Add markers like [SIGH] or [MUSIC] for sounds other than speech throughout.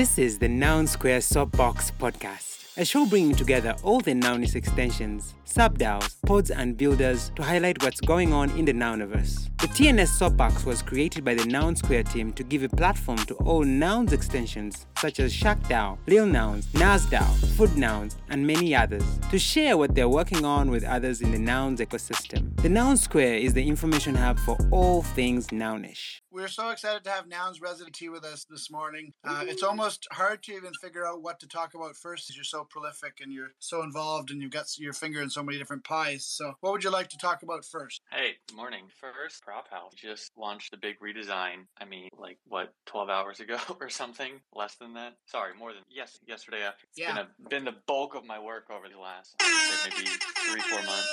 This is the Noun Square Soapbox podcast, a show bringing together all the Nounish extensions, subDAOs, pods, and builders to highlight what's going on in the Nouniverse. The TNS Soapbox was created by the Noun Square team to give a platform to all Nouns extensions such as SharkDAO, Lil Nouns, NasDAO, Food Nouns, and many others to share what they're working on with others in the Nouns ecosystem. The Noun Square is the information hub for all things Nounish. We're so excited to have Nouns Resident T with us this morning. Uh, it's almost hard to even figure out what to talk about first because you're so prolific and you're so involved and you've got your finger in so many different pies. So, what would you like to talk about first? Hey, good morning. First, Prop House just launched a big redesign. I mean, like what, 12 hours ago [LAUGHS] or something? Less than that? Sorry, more than yes, yesterday after. It's Yeah. been, a, been the bulk of my work over the last maybe three, four months.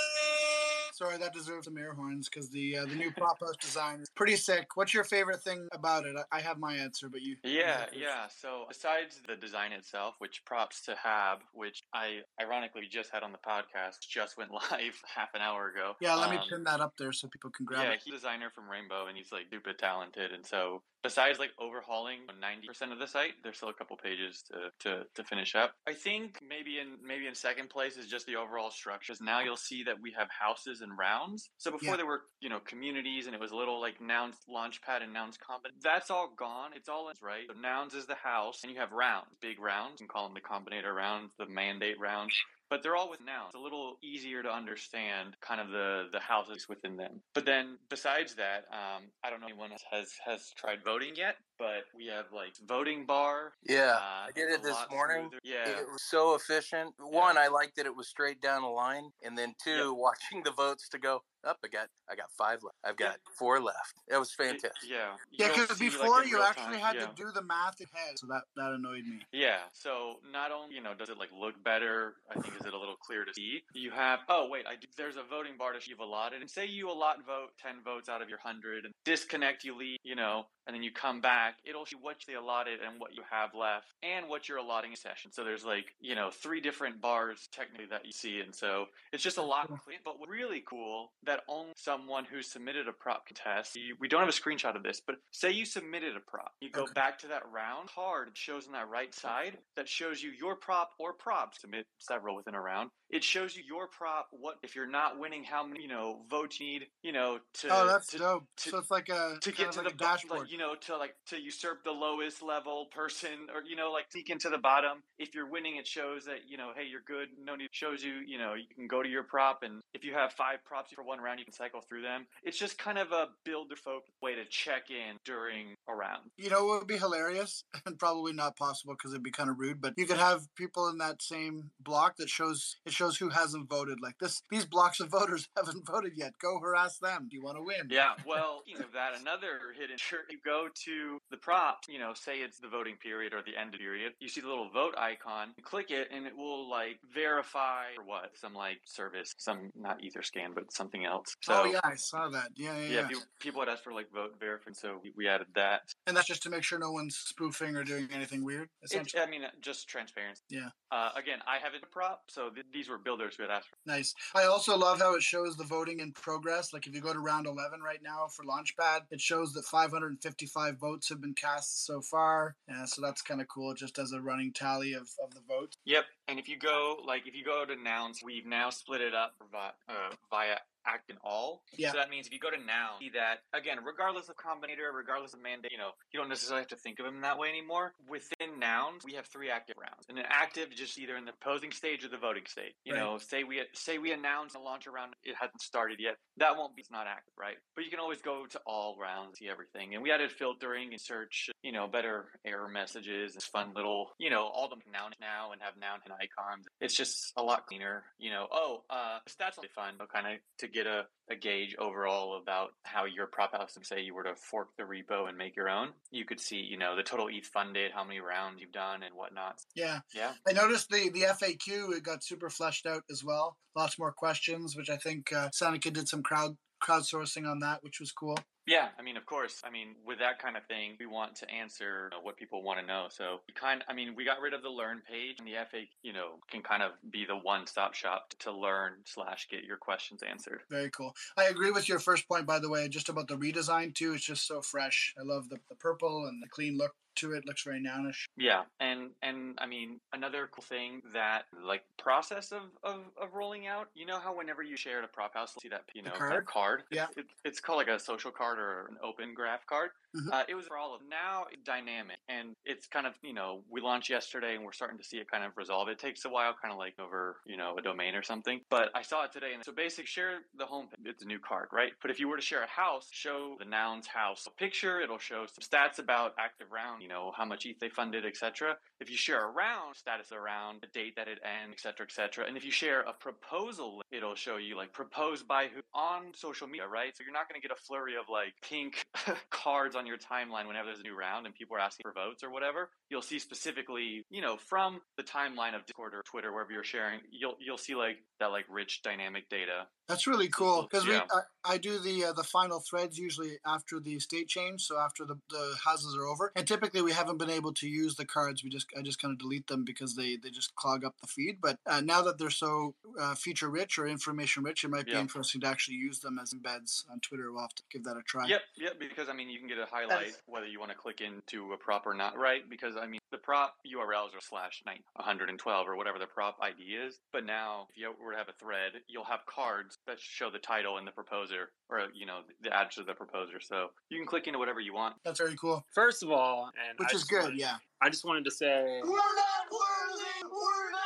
Sorry, that deserves some air horns because the uh, the new prop house design is pretty sick. What's your favorite thing about it? I, have my answer, but you. Yeah, yeah. So besides the design itself, which props to Hab, which I ironically just had on the podcast, just went [LAUGHS] live half an hour ago. Yeah, let me Um, pin that up there so people can grab yeah, it. he's a designer from Rainbow, and he's like super talented. And so, besides like overhauling ninety percent of the site, there's still a couple pages to, to to finish up. I think maybe in maybe in second place is just the overall structures. Now you'll see that we have houses and rounds. So before Yeah. there were you know communities, and it was a little like nouns launchpad and nouns combat. That's all gone. It's all in right. So nouns is the house, and you have rounds, big rounds. You can call them the combinator rounds, the mandate rounds but they're all with nouns. It's a little easier to understand kind of the the houses within them. But then besides that, um, I don't know if anyone has has tried voting yet, but we have like voting bar. Yeah, uh, I did it this morning. smoother. Yeah. It was so efficient. One, I liked that it was straight down the line, and then two, Yep. [LAUGHS] watching the votes to go up. I got, I got five left. I've got four left. That was fantastic. yeah. Yeah, You'll because see, like, before you actually time, had yeah. to do the math ahead, so that that annoyed me. Yeah. So not only you know does it like look better, I think is it a little clear to see. You have oh wait, I do, there's a voting bar that you've allotted, and say you allot vote ten votes out of your hundred, and disconnect you leave, you know, and then you come back, it'll show you what they allotted and what you have left, and what you're allotting a session. So there's like you know three different bars technically that you see, and so it's just a lot Cool. But what's really cool that only someone who submitted a prop contest. You, we don't have a screenshot of this, but say you submitted a prop, you go Okay. back to that round card it shows on that right side that shows you your prop or props. Submit several within a round. It shows you your prop. What if you're not winning? How many you know votes you need? You know oh, to oh, that's to, dope. to- so it's like a to get to like the dashboard. like, you know, to like to usurp the lowest level person, or you know, like sneak into the bottom. If you're winning, it shows that you know, hey, you're good. No need shows you, you know, you can go to your prop, and if you have five props for one round, you can cycle through them. It's just kind of a builder folk way to check in during a round. You know what would be hilarious [LAUGHS] and probably not possible because it'd be kind of rude, but you could have people in that same block that shows it shows who hasn't voted. Like this, these blocks of voters [LAUGHS] haven't voted yet. Go harass them. Do you want to win? Yeah, well, you know that another hidden shirt. You go to the prop, you know, say it's the voting period or the end period. You see the little vote icon, you click it, and it will like verify or what some like service, some not Etherscan, but something else. So oh yeah, I saw that. Yeah, yeah, yeah, yeah. people, had asked for like vote verify, so we, added that. And that's just to make sure no one's spoofing or doing anything weird. Essentially, I mean, just transparency. Yeah. Uh, again, I haven't a prop, so th- these were builders who had asked for. nice. I also love how it shows the voting in progress. Like if you go to round eleven right now for Launchpad, it shows that 555 votes have been cast so far. Yeah, so that's kind of cool, just as a running tally of, of the votes. Yep. And if you go like if you go to nouns, we've now split it up via, uh, via act in all. Yeah. So that means if you go to noun, see that again, regardless of combinator, regardless of mandate, you know, you don't necessarily have to think of them that way anymore. Within nouns, we have three active rounds, and an active just either in the posing stage or the voting stage. You Right. know, say we say we announce a launch round, it hasn't started yet. That won't be it's not active, right? But you can always go to all rounds, see everything, and we added filtering and search. You know, better error messages and fun little, you know, all the noun now and have noun and icons. It's just a lot cleaner. You know, oh, uh, stats will be fun, but kind of to get a, a gauge overall about how your prop house and say you were to fork the repo and make your own. You could see, you know, the total ETH funded, how many rounds you've done, and whatnot. Yeah. Yeah. I noticed the the FAQ it got super fleshed out as well. Lots more questions, which I think uh, Seneca did some crowd crowdsourcing on that, which was cool. Yeah, I mean, of course. I mean, with that kind of thing, we want to answer you know, what people want to know. So we kind, I mean, we got rid of the learn page, and the FA, you know, can kind of be the one-stop shop to learn slash get your questions answered. Very cool. I agree with your first point, by the way, just about the redesign too. It's just so fresh. I love the, the purple and the clean look to it. Looks very Nounish. Yeah, and and I mean another cool thing that like process of, of, of rolling out. You know how whenever you share at a prop house, you see that you know card? that card. Yeah. it, it's called like a social card or an open graph card. Mhm. Uh, it was for all of now it's dynamic and it's kind of you know we launched yesterday and we're starting to see it kind of resolve. It takes a while, kind of like over you know a domain or something. But I saw it today, and so basic share the home. It's a new card, right? But if you were to share a house, show the nouns house a picture. It'll show some stats about active round. You know how much ETH they funded, etc. If you share a round, status around, the date that it ends, etc., etc. And if you share a proposal, it'll show you like proposed by who on social media, right? So you're not going to get a flurry of like pink [LAUGHS] cards on your timeline whenever there's a new round and people are asking for votes or whatever. You'll see specifically, you know, from the timeline of Discord or Twitter, wherever you're sharing, you'll you'll see like that like rich dynamic data. That's really cool because Yeah. we I, I do the uh, the final threads usually after the state change, so after the, the houses are over, and typically we haven't been able to use the cards. We just I just kind of delete them because they they just clog up the feed. But uh, now that they're so uh, feature rich or information rich, it might be Yeah. interesting to actually use them as embeds on Twitter. We'll have to give that a try. Yep, yep. Because I mean, you can get a highlight is- whether you want to click into a prop or not, right? Because I mean, the prop URLs are slash nine- 112 or whatever the prop ID is. But now, if you were to have a thread, you'll have cards that show the title and the proposer, or you know, the address of the proposer. So you can click into whatever you want. That's very cool. First of all, and Which I is good, wanted- yeah. I just wanted to say We're not worthy. We're not worthy.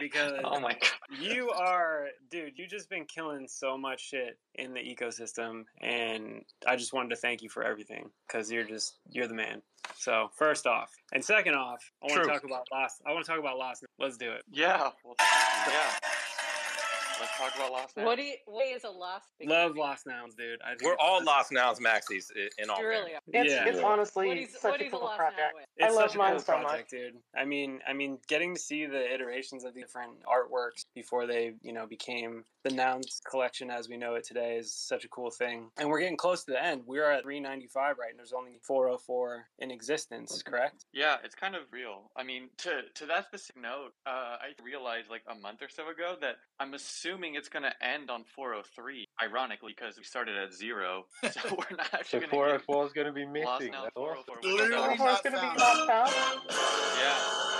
Because Oh my god! you are, dude. You just been killing so much shit in the ecosystem, and I just wanted to thank you for everything because you're just you're the man. So first off, and second off, I want True. to talk about last. I want to talk about last. Let's do it. Yeah. Well, yeah. Let's talk about Lost. What do you? What is a lost? Love lost nouns, dude. I We're all lost nouns maxis i- in all. You really. It's, Yeah. it's honestly What is, such what a is a cool project. I It's love such a mine cool so much. project, dude. I mean, I mean, getting to see the iterations of the different artworks before they, you know, became the nouns collection as we know it today is such a cool thing. And we're getting close to the end. We're at 395 right, and there's only 404 in existence. Correct? Yeah, it's kind of real. I mean, to to that specific note, uh, I realized like a month or so ago that I'm assuming it's going to end on 403. Ironically, because we started at zero, [LAUGHS] so we're not actually going to 404 is going to be lost missing. now That's awesome. 404. Literally So- not gonna be not found. yeah.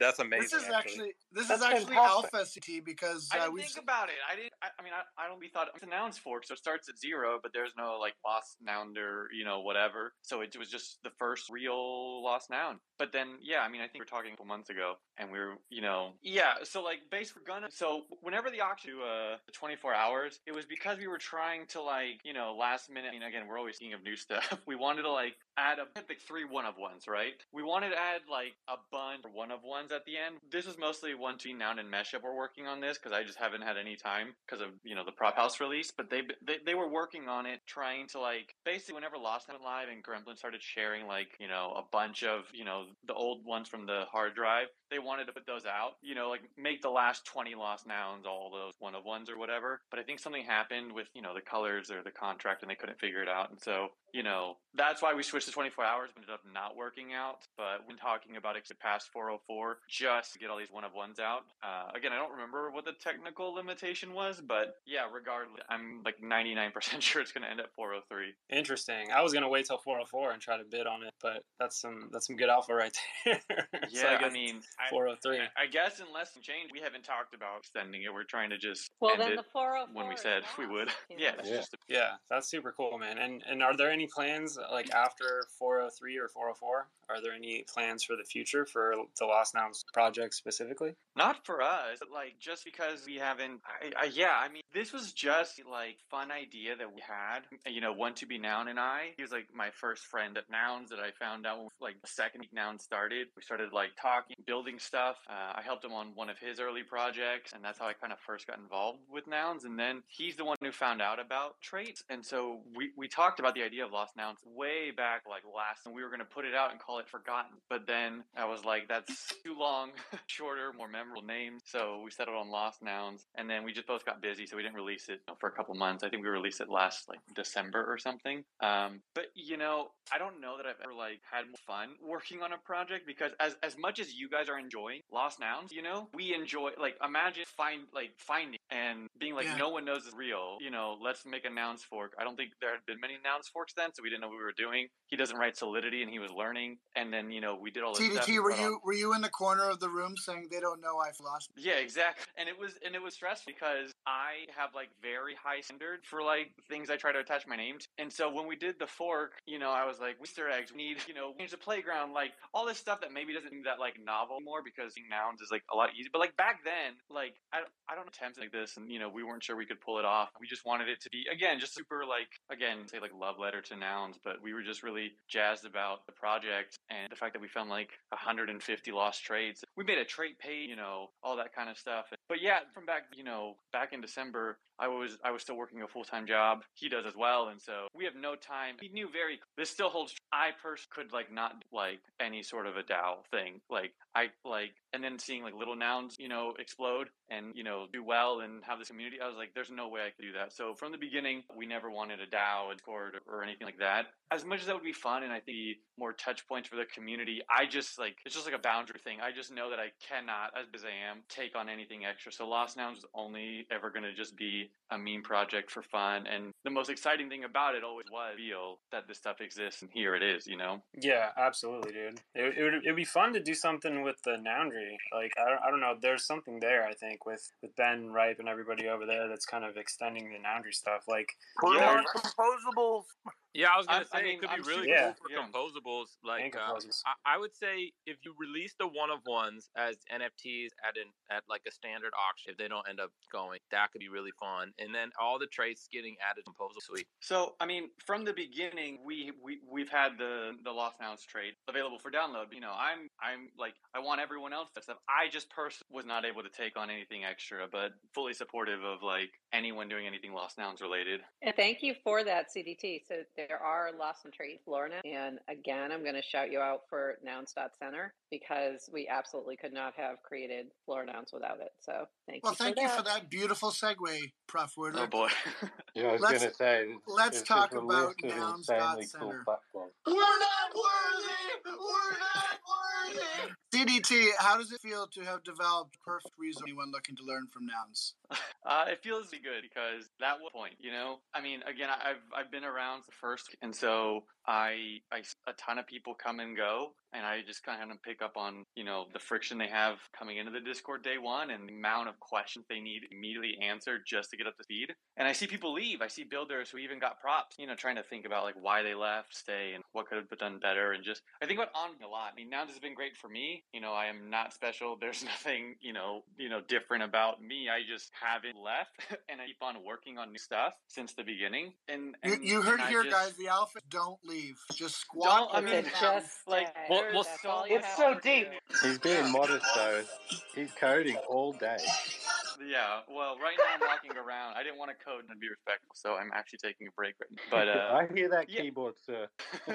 That's amazing. This is actually this That's is actually fantastic. alpha CT because I uh, didn't we've think about it. I didn't. I, I mean, I, I don't. We thought it's a nouns fork, so it starts at zero, but there's no like lost noun or you know whatever. So it was just the first real lost noun. But then, yeah, I mean, I think we are talking a couple months ago, and we were, you know, yeah. So like, base we're gonna. So whenever the auction, uh, the 24 hours, it was because we were trying to like, you know, last minute. I mean, again, we're always thinking of new [LAUGHS] stuff. We wanted to like add a like three one of ones, right? We wanted to add like a bunch of one of ones at the end. This is mostly one to noun and mesh up. We're working on this because I just haven't had any time because of you know the prop house release. But they, they they were working on it, trying to like basically whenever Lost went live and Gremplin started sharing like you know a bunch of you know the old ones from the hard drive. They wanted to put those out, you know, like make the last 20 lost nouns all those one of ones or whatever. But I think something happened with, you know, the colors or the contract and they couldn't figure it out. And so, you know, that's why we switched to 24 hours, but ended up not working out. But when talking about it past 404, just to get all these one of ones out. Uh, again, I don't remember what the technical limitation was, but yeah, regardless, I'm like 99% [LAUGHS] sure it's going to end at 403. Interesting. I was gonna wait till 404 and try to bid on it, but that's some that's some good alpha right there. [LAUGHS] So Yeah, I, guess mean, 403. I, I guess unless some change, we haven't talked about extending it. We're trying to just Well, end then it the 404 when we said [LAUGHS] we would. you Yeah, know? it's Yeah. just Yeah, that's super cool, man. And and are there any plans like after 403 or 404? Are there any plans for the future for the Lost Nouns project specifically? not for us. Like just because we haven't. I, I, yeah, I mean, this was just like fun idea that we had. You know, one to be noun and I. He was like my first friend at nouns that I found out when like the second noun started. We started like talking, building stuff. Uh, I helped him on one of his early projects, and that's how I kind of first got involved with nouns. And then he's the one who found out about traits, and so we we talked about the idea of lost nouns way back like last, and we were going to put it out and call it forgotten. But then I was like, that's [LAUGHS] too long, [LAUGHS] shorter, more memorable names. So we settled on Lost Nouns, and then we just both got busy, so we didn't release it for a couple months. I think we released it last like December or something. Um, but you know, I don't know that I've ever like had more fun [LAUGHS] working on a project because as as much as you guys are enjoying Lost Nouns, you know, we enjoy like imagine find like finding and being like Yeah. no one knows it's real. You know, let's make a nouns fork. I don't think there had been many nouns forks then, so we didn't know what we were doing. He doesn't write solidity, and he was learning. And then you know we did all this stuff. TDT, were but, um, you were you in the corner of the room saying they don't know I've lost? yeah, exactly. And it was and it was stressful because I have like very high standard for like things I try to attach my name to. And so when we did the fork, you know, I was like, Easter eggs, we need, you know, change the playground, like all this stuff that maybe doesn't seem that like novel more because nouns is like a lot easier. But like back then, like I I don't know attempts like this and you know, we weren't sure we could pull it off. We just wanted it to be again just super like again, say like love letter to nouns, but we were just really jazzed about the project and the fact that we found like 150 lost traits. We made a trait page, you know, all that kind of stuff. But yeah, from back, you know, back in December, I was I was still working a full time job. He does as well, and so we have no time. He knew very. This still holds. true. I personally could like not like any sort of a DAO thing. Like I like, and then seeing like little nouns, you know, explode and you know do well and have this community. I was like, there's no way I could do that. So from the beginning, we never wanted a DAO, a Discord, or anything like that. As much as that would be fun, and I think more touch points for the community, I just like it's just like a boundary thing. I just know that I cannot, as I am, take on anything extra. So Lost Nouns is only ever going to just be a meme project for fun. And the most exciting thing about it always was feel that this stuff exists, and here it is. You know. Yeah, absolutely, dude. It, it would it'd be fun to do something with the Noundry. Like I don't, I don't know. There's something there. I think with with Ben Ripe and everybody over there that's kind of extending the Noundry stuff. Like Put Yeah. more composables. Yeah, I was gonna I'm- I say mean, it could be I'm really super- Yeah. cool for yeah. composables. Like and uh. I, I would say if you release the one of ones as NFTs at an at like a standard auction, if they don't end up going, that could be really fun. And then all the traits getting added to composable suite. So, I mean, from the beginning, we, we we've had the the Lost Nouns trade available for download. You know, I'm I'm like I want everyone else that stuff. I just personally was not able to take on anything extra, but fully supportive of like anyone doing anything Lost Nouns related. And thank you for that, CDT. So there are lost and trade Florida. And again, I'm going to shout you out for nouns.center because we absolutely could not have created Flora Nouns without it. So thank Well, you Well, thank for you that. for that beautiful segue, Prof. Oh boy. [LAUGHS] Yeah, I was Let's- going to say. it's- let's talk about list of nouns dot cool center. We're not worthy. We're not CDT, how does it feel to have developed perfect reason anyone looking to learn from nouns? Uh, it feels good because that was point, you know. I mean, again, I've I've been around the first, and so I I a ton of people come and go, and I just kind of pick up on you know the friction they have coming into the Discord day one, and the amount of questions they need immediately answered just to get up to speed. And I see people leave. I see builders who even got props, you know, trying to think about like why they left, stay, and what could have been done better, and just I think about on a lot. I mean, nouns has been great for me. You know, I am not special. [LAUGHS] There's nothing you know you know different about me. I just haven't left, [LAUGHS] and I keep on working on new stuff since the beginning. And, You, and you heard and here, just- guys. The alpha don't leave. Just squat. Don't- I mean, the down. just like, stay. well- well, That's so- all it's so deep. do. He's being modest though. He's coding all day. Yeah, well, right now I'm walking around. I didn't want to code and be respectful, so I'm actually taking a break right now. But [LAUGHS] uh, I hear that yeah. keyboard, sir. [LAUGHS]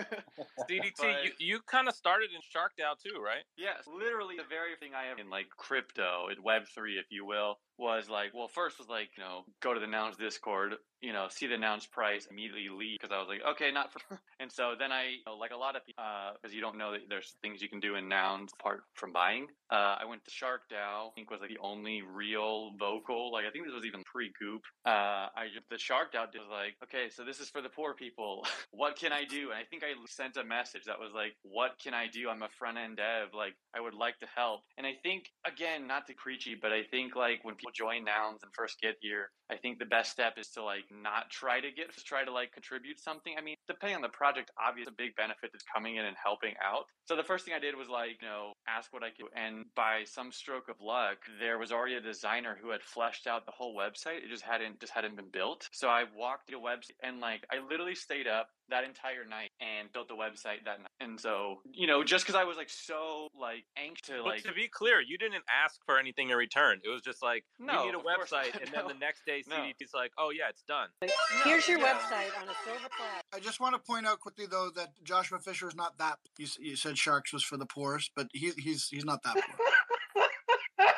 CDT, But- you, you kind of started in Shark DAO too, right? Yes, literally the very thing I have in like crypto, in Web three, if you will, was like, well, first was like, you know, go to the nouns Discord, you know, see the nouns price, immediately leave because I was like, okay, not for. [LAUGHS] and so then I, you know, like a lot of people, because you don't know that there's things you can do in nouns apart from buying. Uh, I went to Shark DAO. I think was like the only real vocal. Like I think this was even pre Goop. Uh, I the Shark DAO did was like, okay, so this is for the poor people. [LAUGHS] what can I do? And I think I sent a message that was like, what can I do? I'm a front end dev. Like I would like to help. And I think again, not to preachy, but I think like when people join nouns and first get here, I think the best step is to like not try to get try to like contribute something. I mean, depending on the project, obviously a big benefit is coming in and helping out. So the first thing I did was like, you know, ask what I could. And by some stroke of luck, there was already a designer who had fleshed out the whole website. It just hadn't just hadn't been built. So I walked the website and like I literally stayed up that entire night and built the website that night. And so, you know, just because I was like so like anxious to But like to be clear, you didn't ask for anything in return. It was just like, No, we need a of course website. not. [LAUGHS] And then the next day, No. CDT's like, oh, yeah, it's done. Here's your yeah. website on a silver platter. I just want to point out quickly though that Joshua Fisher is not that. You, s- you said sharks was for the poorest, but he, he's he's not that poor. [LAUGHS]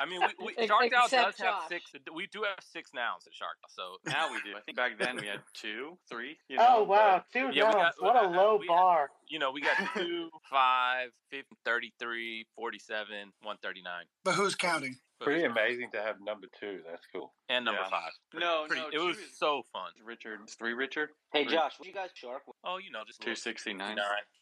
mean, we, we, Shark DAO except does have six. We do have six nouns at Shark DAO. So now we do. I think back then we had two, three. You Oh wow, but- two Yeah, we nouns. got- What a uh, low we- bar. you know, we got two, [LAUGHS] five, 50, 33, 47, 139. But who's counting? Pretty amazing to have number two. That's cool. And number Yeah. five. No, Pretty- no, It was two is- so fun. Richard, three Richard. Hey Three- Josh, what you guys shark? with? Oh, you know, just Two sixty nine.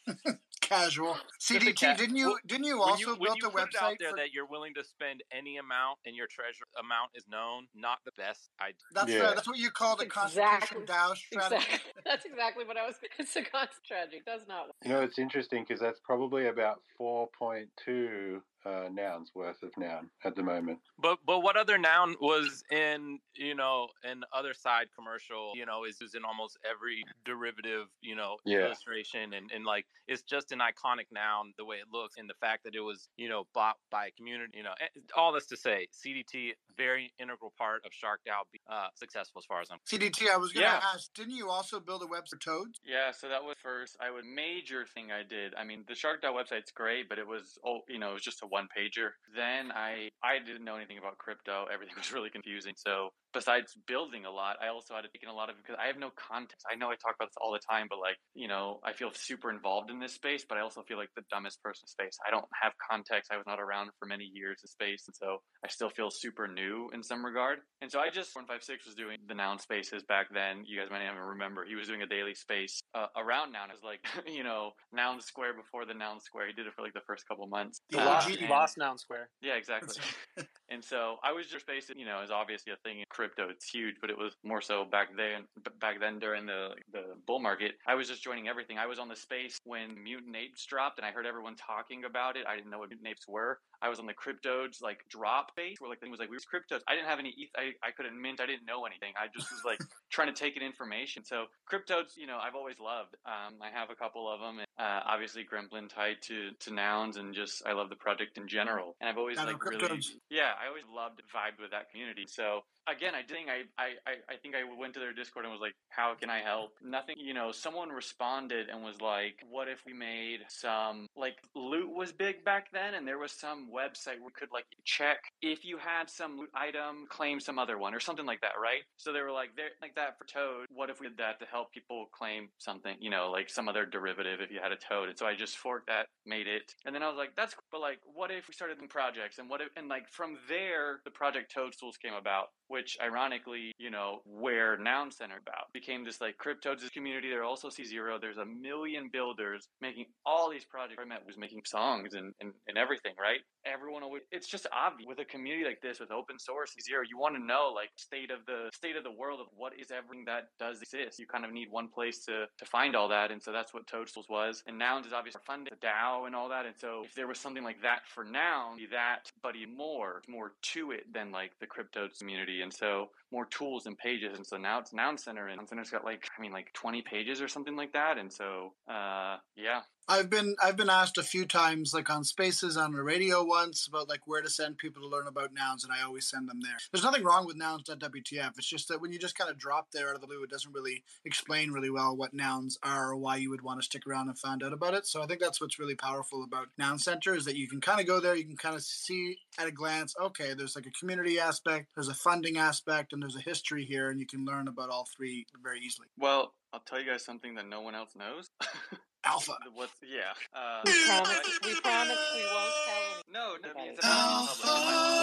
[LAUGHS] nine. Casual. CDT, cat- didn't you Well, didn't you when also you, when built you a put it out website there for that you're willing to spend any amount and your treasure amount is known, not the best idea. that's Yeah. uh, that's what you call the Constitution Exactly. DAO strategy. Exactly. [LAUGHS] That's exactly what I was. [LAUGHS] It's a constant strategy. It does not. Work. You know, it's interesting because that's probably about 4.2 uh, nouns worth of noun at the moment. But but what other noun was in you know an other side commercial? You know, is, is in almost every derivative you know Yeah. illustration and and like it's just an iconic noun the way it looks and the fact that it was you know bought by a community. You know, all this to say, CDT very integral part of Shark DAO being uh, successful as far as I'm. CDT, I was gonna Yeah. ask, didn't you also build a website for Toads? Yeah, so that was first. I would major thing I did. I mean, the Shark DAO website's great, but it was oh, you know, it was just a one pager. Then I I didn't know anything about crypto. Everything was really confusing. So besides building a lot, I also had to take in a lot of because I have no context. I know I talk about this all the time, but like you know, I feel super involved in this space, but I also feel like the dumbest person in space. I don't have context. I was not around for many years in space, and so I still feel super new in some regard. And so I just one five six was doing the noun spaces back then. You guys might not even remember. He was doing a daily space uh, around noun. It was like [LAUGHS] you know noun square before the noun square. He did it for like the first couple months. The OG. And- lost noun square. yeah, exactly. [LAUGHS] and so I was just basically, you know, is obviously a thing in crypto. It's huge, but it was more so back then. Back then, during the the bull market, I was just joining everything. I was on the space when mutant apes dropped, and I heard everyone talking about it. I didn't know what mutant apes were. I was on the Cryptoadz like drop base where like thing was like we was Cryptoadz. I didn't have any ETH. I, I couldn't mint. I didn't know anything. I just was like [LAUGHS] trying to take in information. So Cryptoadz, you know, I've always loved. Um, I have a couple of them. And, uh, obviously, Gremplin tied to to nouns and just I love the project in general. And I've always like really yeah, I always loved vibed with that community. So again, I think I, I, I- think I went to their Discord and was like, how can I help? Nothing, you know, someone responded and was like, what if we made some, like, loot was big back then and there was some website we could, like, check if you had some loot item, claim some other one or something like that, right? So they were like, they're like that for Toad. What if we did that to help people claim something, you know, like some other derivative if you had a Toad? And so I just forked that, made it. And then I was like, that's cool. But, like, what if we started doing projects and what if, and like from there, the project Toadstools came about, which ironically, you know, where Noun Center about became this like Cryptoadz community. There also C Zero. There's a million builders making all these projects. I met was making songs and, and, and everything, right? Everyone always, it's just obvious with a community like this, with open source C Zero, you want to know like state of the state of the world of what is everything that does exist. You kind of need one place to, to find all that. And so that's what Toadstools was. And Nouns is obviously funded the DAO and all that. And so if there was something like that for Noun, that, but more, more to it than like the Cryptoadz community. And so more tools and pages. And so now it's Noun Center and Noun Center's got like, I mean, like 20 pages or something like that. And so, uh, yeah, I've been I've been asked a few times, like on Spaces on the radio once, about like where to send people to learn about nouns, and I always send them there. There's nothing wrong with nouns.wtf. It's just that when you just kind of drop there out of the blue, it doesn't really explain really well what nouns are or why you would want to stick around and find out about it. So I think that's what's really powerful about Noun Center is that you can kind of go there, you can kind of see at a glance, okay, there's like a community aspect, there's a funding aspect, and there's a history here, and you can learn about all three very easily. Well, I'll tell you guys something that no one else knows. [LAUGHS] Alpha. What's yeah? Uh, We promise. We promise we won't tell No, no, Okay. it's about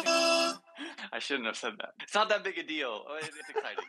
public. I shouldn't have said that. It's not that big a deal. Oh, It's exciting.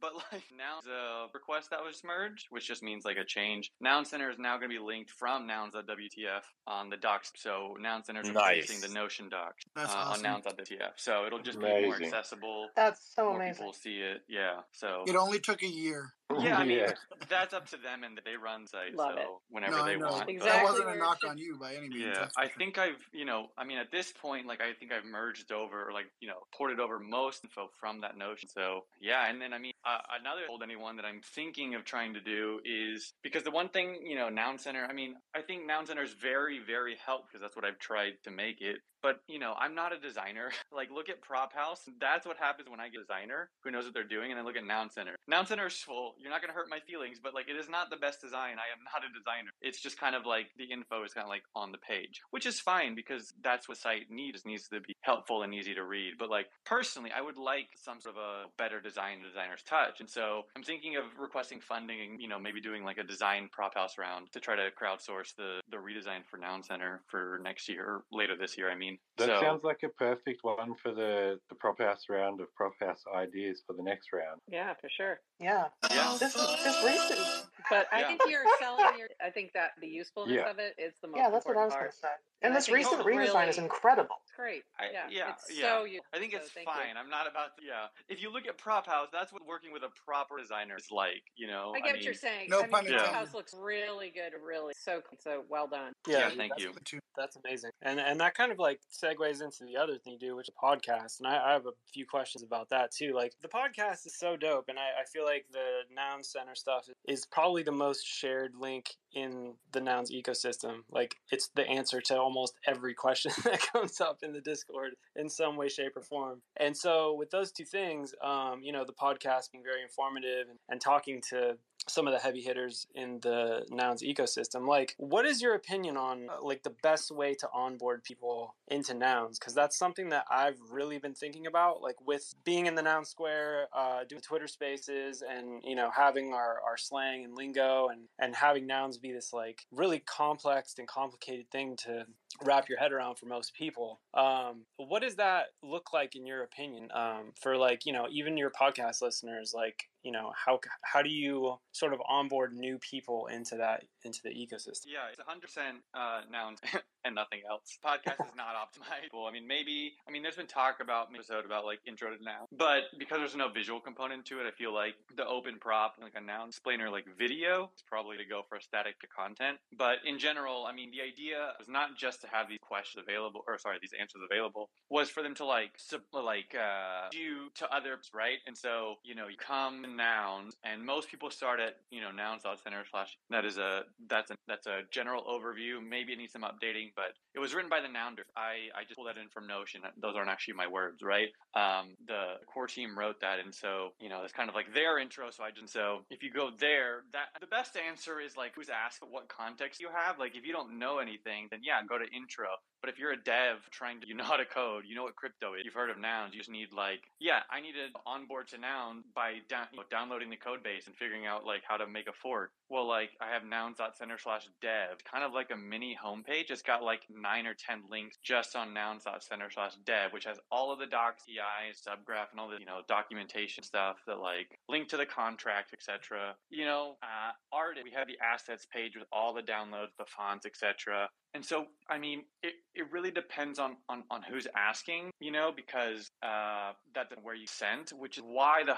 But like [LAUGHS] now, the request that was merged, which just means like a change. Noun Center is now going to be linked from Nouns.wtf on the docs. So Noun Center is Nice. replacing the Notion docs That's uh, awesome. on Nouns.wtf. So it'll just be more accessible. That's so more amazing. people will see it. Yeah. So It only took a year. yeah, I mean Yeah. that's up to them, and they run sites. Love so it. whenever no, they I want. but- Exactly That wasn't a knock on you by any means. Yeah, that's for I sure. think I've, you know, I mean, at this point, like, I think I've merged over, like, you know, ported over most info from that Notion. So, yeah, and then, I mean, uh, another told anyone that I'm thinking of trying to do is because the one thing, you know, Noun Center, I mean, I think Noun Center is very, very helpful because that's what I've tried to make it. But, you know, I'm not a designer. [LAUGHS] like, look at Prop House. That's what happens when I get a designer who knows what they're doing, and then look at Noun Center. Noun Center is full. you're not going to hurt my feelings, but like it is not the best design. I am not a designer. It's just kind of like the info is kind of like on the page, which is fine because that's what site needs. needs to be helpful and easy to read. But like personally, I would like some sort of a better design designer's touch. And so I'm thinking of requesting funding and, you know, maybe doing like a design prop house round to try to crowdsource the, the redesign for Noun Center for next year or later this year. I mean, That so, sounds like a perfect one for the, the prop house round of prop house ideas for the next round. Yeah, for sure. Yeah. Yeah. This this recent. But I Yeah. think you're selling your. I think that the usefulness Yeah. of it is the most Yeah, that's what I important was going part. to say. And And this recent it's redesign is incredible. It's great. I, yeah, yeah, it's yeah. so useful. I think it's thank fine. You. I'm not about to, yeah. If you look at Prop House, that's what working with a proper designer is like, you know. I get what you're saying. no I mean, pun your intended. house looks really good. Really, so so well done. Yeah, Yeah, thank that's- you. That's amazing, and and that kind of like segues into the other thing you do, which is a podcast. And I, I have a few questions about that too. Like the podcast is so dope, and I, I feel like the Noun Center stuff is probably the most shared link in the Nouns ecosystem. Like it's the answer to almost every question [LAUGHS] that comes up in the Discord in some way, shape, or form. And so with those two things, um, you know, the podcast being very informative and, and talking to some of the heavy hitters in the nouns ecosystem like what is your opinion on uh, like the best way to onboard people into nouns because that's something that i've really been thinking about like with being in the noun square uh, doing twitter spaces and you know having our, our slang and lingo and and having nouns be this like really complex and complicated thing to wrap your head around for most people um, what does that look like in your opinion um, for like you know even your podcast listeners like you know how how do you sort of onboard new people into that into the ecosystem Yeah, it's 100% uh, nouns [LAUGHS] and nothing else. Podcast is not [LAUGHS] optimized. Well, I mean, maybe, I mean, there's been talk about episode about like intro to noun, but because there's no visual component to it, I feel like the open prop, like a noun explainer, like video, is probably to go for static to content. But in general, I mean, the idea is not just to have these questions available, or sorry, these answers available, was for them to like, sub, like, uh, you to others, right? And so, you know, you come to nouns, and most people start at, you know, nouns.center slash, that is a, that's a, that's a general overview. Maybe it needs some updating, but it was written by the Nounder. I, I just pulled that in from Notion. Those aren't actually my words, right? Um, the core team wrote that, and so you know it's kind of like their intro. So I just so if you go there, that the best answer is like who's asked what context you have. Like if you don't know anything, then yeah, go to intro. But if you're a dev trying to, you know how to code, you know what crypto is, you've heard of nouns, you just need like, yeah, I need to onboard to noun by you know, downloading the code base and figuring out like how to make a fork. Well, like I have nouns.center slash dev, kind of like a mini homepage. It's got like nine or 10 links just on nouns.center slash dev, which has all of the docs, EI, subgraph, and all the, you know, documentation stuff that like link to the contract, etc. You know, uh, art, we have the assets page with all the downloads, the fonts, etc. And so, I mean, it, it really depends on, on, on who's asking, you know, because uh, that's where you send, which is why the,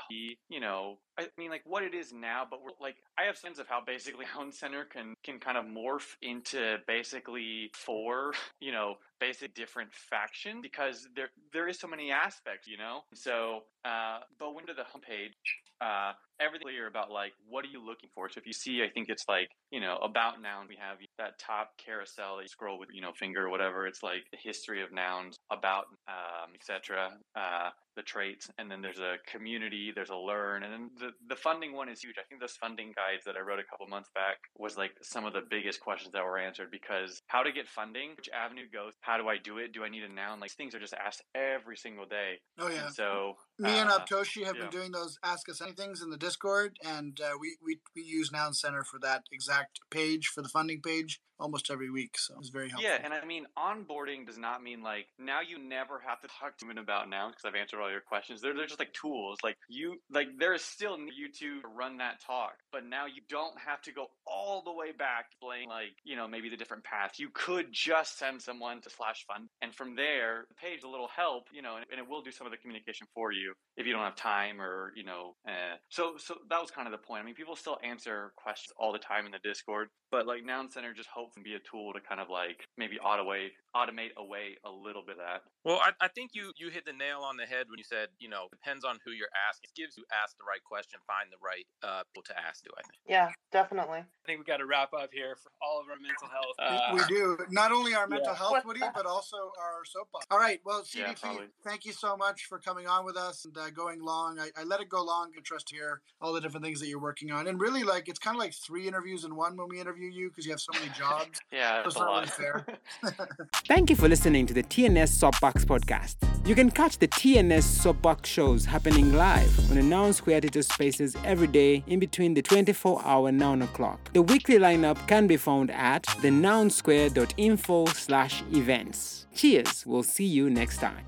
you know, I mean, like what it is now, but we're like, I have sense of how basically [LAUGHS] Noun Center can, can kind of morph into basically four, [LAUGHS] you know, basic different faction because there, there is so many aspects, you know? So, uh, but when to the homepage, uh, everything clear about like what are you looking for. So if you see, I think it's like you know about noun. We have that top carousel that you scroll with you know finger or whatever. It's like the history of nouns, about um, etc. Uh, the traits, and then there's a community, there's a learn, and then the the funding one is huge. I think those funding guides that I wrote a couple months back was like some of the biggest questions that were answered because how to get funding, which avenue goes, how do I do it, do I need a noun? Like things are just asked every single day. Oh yeah. And so Me and uh, Abtoshi have yeah. been doing those Ask Us Anythings in the Discord, and uh, we, we we use Noun Center for that exact page for the funding page almost every week. So it's very helpful. Yeah, and I mean, onboarding does not mean like now you never have to talk to them about nouns because I've answered all your questions. They're, they're just like tools. Like you, like there is still YouTube to run that talk, but now you don't have to go all the way back, playing like you know maybe the different paths. You could just send someone to slash fund, and from there, the page a little help, you know, and, and it will do some of the communication for you if you don't have time or you know. Uh, so so that was kind of the point. I mean, people still answer questions all the time in the Discord, but like Noun Center just hope and be a tool to kind of like maybe automate automate away a little bit of that. Well, I, I think you you hit the nail on the head when you said you know depends on who you're asking. It gives you ask the right question, find the right uh, people to ask to. I think. Yeah, definitely. I think we got to wrap up here for all of our mental health. Uh, we do not only our mental yeah. health, Woody, but also our soapbox. All right, well, Yeah, CDT, probably. thank you so much for coming on with us and uh, going long. I, I let it go long. I trust here all the different things that you're working on, and really, like it's kind of like three interviews in one when we interview you because you have so many jobs. [LAUGHS] Yeah, That's that's a not lot. really fair. [LAUGHS] [LAUGHS] Thank you for listening to the TNS Soapbox podcast. You can catch the TNS Soapbox shows happening live on the Noun Square Spaces every day in between the 24 hour Noun o'clock. The weekly lineup can be found at thenounsquare.info slash events. Cheers, we'll see you next time.